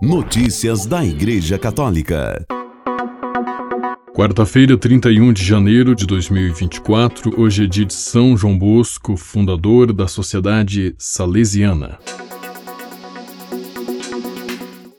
Notícias da Igreja Católica. Quarta-feira, 31 de janeiro de 2024, hoje é dia de São João Bosco, fundador da Sociedade Salesiana.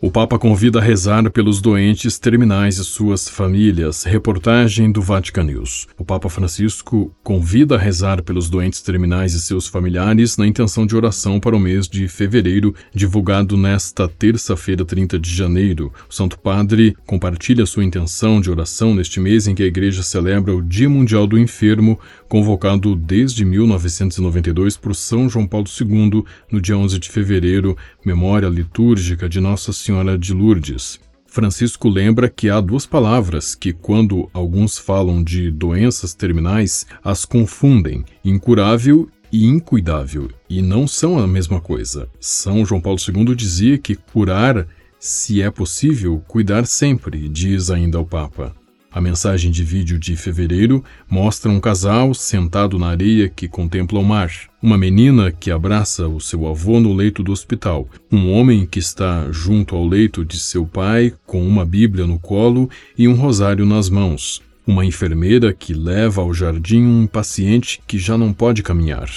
O Papa convida a rezar pelos doentes terminais e suas famílias. Reportagem do Vatican News. O Papa Francisco convida a rezar pelos doentes terminais e seus familiares na intenção de oração para o mês de fevereiro, divulgado nesta terça-feira, 30 de janeiro. O Santo Padre compartilha sua intenção de oração neste mês em que a Igreja celebra o Dia Mundial do Enfermo, convocado desde 1992 por São João Paulo II, no dia 11 de fevereiro, memória litúrgica de Nossa Senhora de Lourdes. Francisco lembra que há duas palavras que, quando alguns falam de doenças terminais, as confundem: incurável e incuidável, e não são a mesma coisa. São João Paulo II dizia que curar, se é possível, cuidar sempre, diz ainda o Papa. A mensagem de vídeo de fevereiro mostra um casal sentado na areia que contempla o mar, uma menina que abraça o seu avô no leito do hospital, um homem que está junto ao leito de seu pai com uma Bíblia no colo e um rosário nas mãos, uma enfermeira que leva ao jardim um paciente que já não pode caminhar,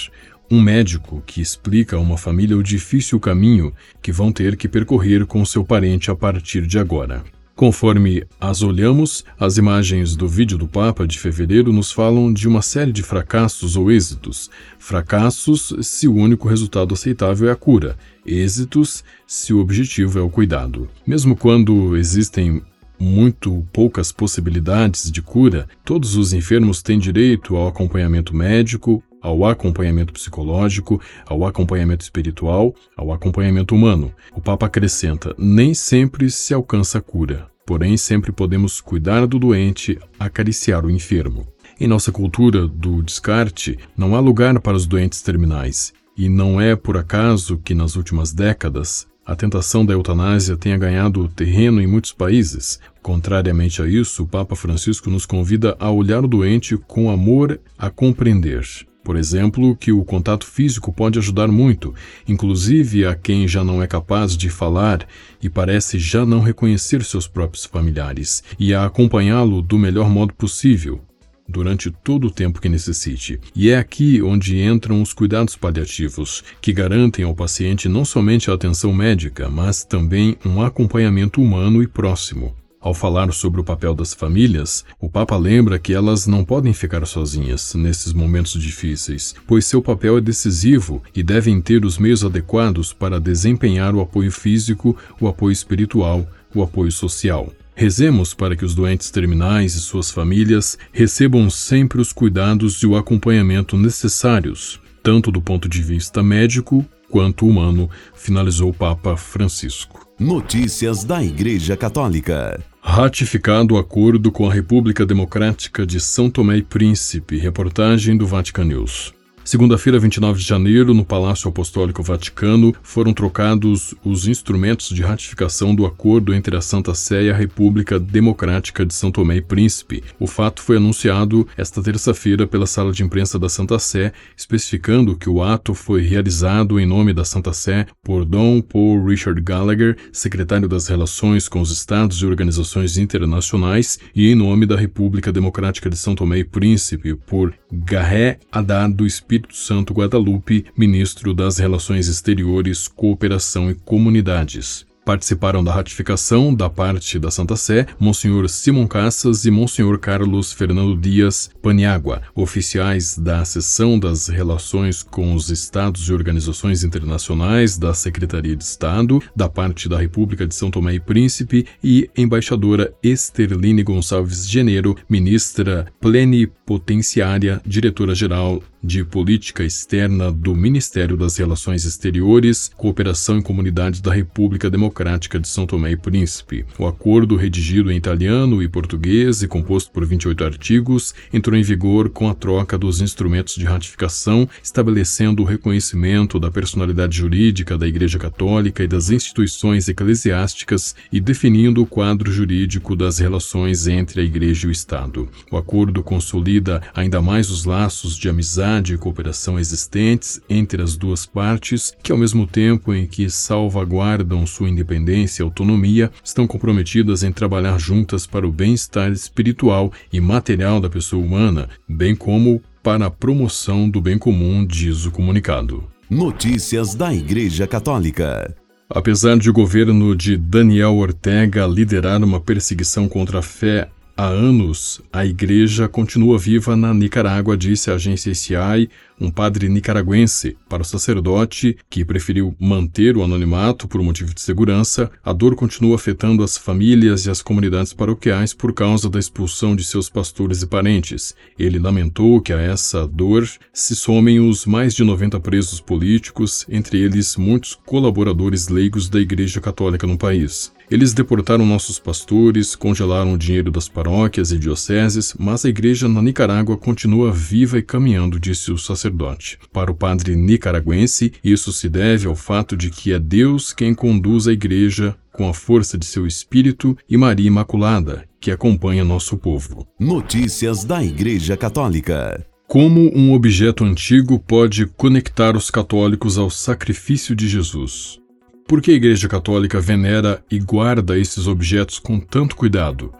um médico que explica a uma família o difícil caminho que vão ter que percorrer com seu parente a partir de agora. Conforme as olhamos, as imagens do vídeo do Papa de fevereiro nos falam de uma série de fracassos ou êxitos. Fracassos se o único resultado aceitável é a cura, êxitos se o objetivo é o cuidado. Mesmo quando existem muito poucas possibilidades de cura, todos os enfermos têm direito ao acompanhamento médico, ao acompanhamento psicológico, ao acompanhamento espiritual, ao acompanhamento humano. O Papa acrescenta: nem sempre se alcança a cura, porém sempre podemos cuidar do doente, acariciar o enfermo. Em nossa cultura do descarte, não há lugar para os doentes terminais, e não é por acaso que nas últimas décadas a tentação da eutanásia tenha ganhado terreno em muitos países. Contrariamente a isso, o Papa Francisco nos convida a olhar o doente com amor, a compreender. Por exemplo, que o contato físico pode ajudar muito, inclusive a quem já não é capaz de falar e parece já não reconhecer seus próprios familiares, e a acompanhá-lo do melhor modo possível, durante todo o tempo que necessite. E é aqui onde entram os cuidados paliativos, que garantem ao paciente não somente a atenção médica, mas também um acompanhamento humano e próximo. Ao falar sobre o papel das famílias, o Papa lembra que elas não podem ficar sozinhas nesses momentos difíceis, pois seu papel é decisivo e devem ter os meios adequados para desempenhar o apoio físico, o apoio espiritual, o apoio social. Rezemos para que os doentes terminais e suas famílias recebam sempre os cuidados e o acompanhamento necessários, tanto do ponto de vista médico quanto humano, finalizou o Papa Francisco. Notícias da Igreja Católica. Ratificado o acordo com a República Democrática de São Tomé e Príncipe. Reportagem do Vatican News. Segunda-feira, 29 de janeiro, no Palácio Apostólico Vaticano, foram trocados os instrumentos de ratificação do acordo entre a Santa Sé e a República Democrática de São Tomé e Príncipe. O fato foi anunciado esta terça-feira pela sala de imprensa da Santa Sé, especificando que o ato foi realizado em nome da Santa Sé por Dom Paul Richard Gallagher, secretário das Relações com os Estados e Organizações Internacionais, e em nome da República Democrática de São Tomé e Príncipe por Garré Haddad do Espírito Espírito Santo Guadalupe, ministro das Relações Exteriores, Cooperação e Comunidades. Participaram da ratificação, da parte da Santa Sé, Monsenhor Simon Cassas e Monsenhor Carlos Fernando Dias Paniagua, oficiais da Seção das Relações com os Estados e Organizações Internacionais da Secretaria de Estado, da parte da República de São Tomé e Príncipe, e embaixadora Esterline Gonçalves Geneiro, ministra plenipotenciária, diretora-geral de Política Externa do Ministério das Relações Exteriores, Cooperação e Comunidades da República Democrática de São Tomé e Príncipe. O acordo, redigido em italiano e português e composto por 28 artigos, entrou em vigor com a troca dos instrumentos de ratificação, estabelecendo o reconhecimento da personalidade jurídica da Igreja Católica e das instituições eclesiásticas e definindo o quadro jurídico das relações entre a Igreja e o Estado. O acordo consolida ainda mais os laços de amizade e cooperação existentes entre as duas partes, que ao mesmo tempo em que salvaguardam sua independência independência e autonomia, estão comprometidas em trabalhar juntas para o bem-estar espiritual e material da pessoa humana, bem como para a promoção do bem comum, diz o comunicado. Notícias da Igreja Católica. Apesar de o governo de Daniel Ortega liderar uma perseguição contra a fé há anos, a igreja continua viva na Nicarágua, disse a agência CI um padre nicaragüense. Para o sacerdote, que preferiu manter o anonimato por motivo de segurança, a dor continua afetando as famílias e as comunidades paroquiais por causa da expulsão de seus pastores e parentes. Ele lamentou que a essa dor se somem os mais de 90 presos políticos, entre eles muitos colaboradores leigos da Igreja Católica no país. Eles deportaram nossos pastores, congelaram o dinheiro das paróquias e dioceses, mas a igreja na Nicarágua continua viva e caminhando, disse o sacerdote. Para o padre nicaragüense, isso se deve ao fato de que é Deus quem conduz a igreja com a força de seu espírito e Maria Imaculada, que acompanha nosso povo. Notícias da Igreja Católica. Como um objeto antigo pode conectar os católicos ao sacrifício de Jesus? Por que a Igreja Católica venera e guarda esses objetos com tanto cuidado?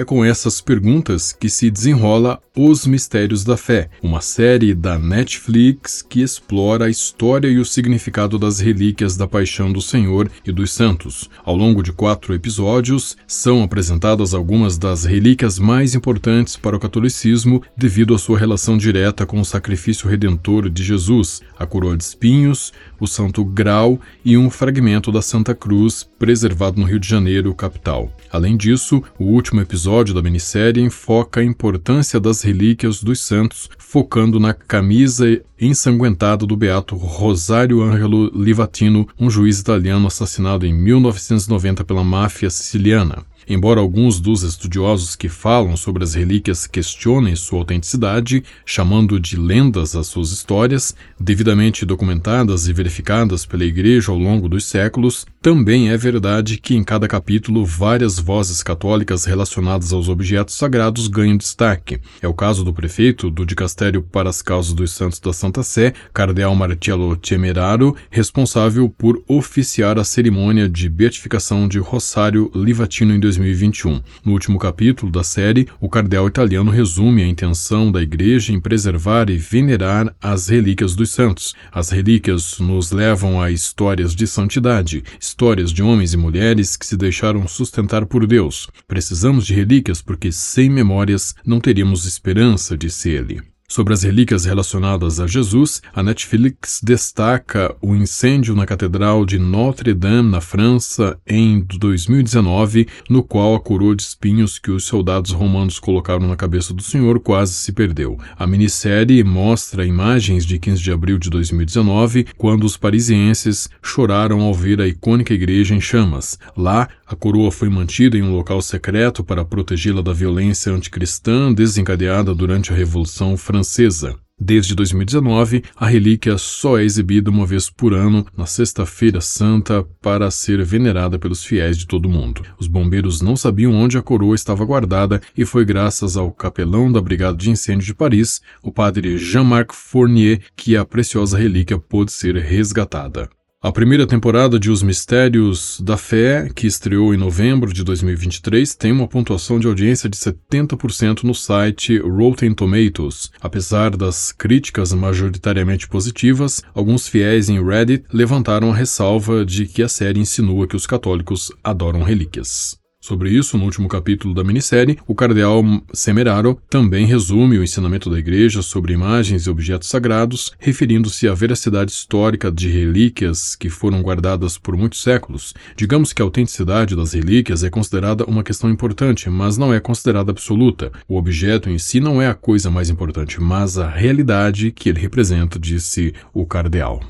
É com essas perguntas que se desenrola Os Mistérios da Fé, uma série da Netflix que explora a história e o significado das relíquias da Paixão do Senhor e dos Santos. Ao longo de quatro episódios, são apresentadas algumas das relíquias mais importantes para o catolicismo devido à sua relação direta com o sacrifício redentor de Jesus, a coroa de espinhos, o Santo Grau e um fragmento da Santa Cruz, preservado no Rio de Janeiro, capital. Além disso, o último episódio da minissérie enfoca a importância das relíquias dos santos, focando na camisa ensanguentada do beato Rosário Angelo Livatino, um juiz italiano assassinado em 1990 pela máfia siciliana. Embora alguns dos estudiosos que falam sobre as relíquias questionem sua autenticidade, chamando de lendas as suas histórias, devidamente documentadas e verificadas pela Igreja ao longo dos séculos, também é verdade que em cada capítulo várias vozes católicas relacionadas aos objetos sagrados ganham destaque. É o caso do prefeito do Dicastério para as Causas dos Santos da Santa Sé, Cardeal Marcello Temeraro, responsável por oficiar a cerimônia de beatificação de Rosário Livatino em 2000. 2021. No último capítulo da série, o cardeal italiano resume a intenção da Igreja em preservar e venerar as relíquias dos santos. As relíquias nos levam a histórias de santidade, histórias de homens e mulheres que se deixaram sustentar por Deus. Precisamos de relíquias porque sem memórias não teríamos esperança, disse ele. Sobre as relíquias relacionadas a Jesus, a Netflix destaca o incêndio na Catedral de Notre-Dame, na França, em 2019, no qual a coroa de espinhos que os soldados romanos colocaram na cabeça do Senhor quase se perdeu. A minissérie mostra imagens de 15 de abril de 2019, quando os parisienses choraram ao ver a icônica igreja em chamas. Lá, a coroa foi mantida em um local secreto para protegê-la da violência anticristã desencadeada durante a Revolução Francesa. Desde 2019, a relíquia só é exibida uma vez por ano, na Sexta-feira Santa, para ser venerada pelos fiéis de todo o mundo. Os bombeiros não sabiam onde a coroa estava guardada e foi graças ao capelão da Brigada de Incêndio de Paris, o padre Jean-Marc Fournier, que a preciosa relíquia pôde ser resgatada. A primeira temporada de Os Mistérios da Fé, que estreou em novembro de 2023, tem uma pontuação de audiência de 70% no site Rotten Tomatoes. Apesar das críticas majoritariamente positivas, alguns fiéis em Reddit levantaram a ressalva de que a série insinua que os católicos adoram relíquias. Sobre isso, no último capítulo da minissérie, o cardeal Semeraro também resume o ensinamento da Igreja sobre imagens e objetos sagrados, referindo-se à veracidade histórica de relíquias que foram guardadas por muitos séculos. Digamos que a autenticidade das relíquias é considerada uma questão importante, mas não é considerada absoluta. O objeto em si não é a coisa mais importante, mas a realidade que ele representa, disse o cardeal.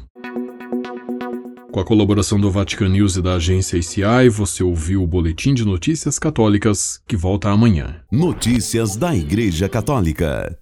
Com a colaboração do Vatican News e da agência ICI, você ouviu o Boletim de Notícias Católicas, que volta amanhã. Notícias da Igreja Católica.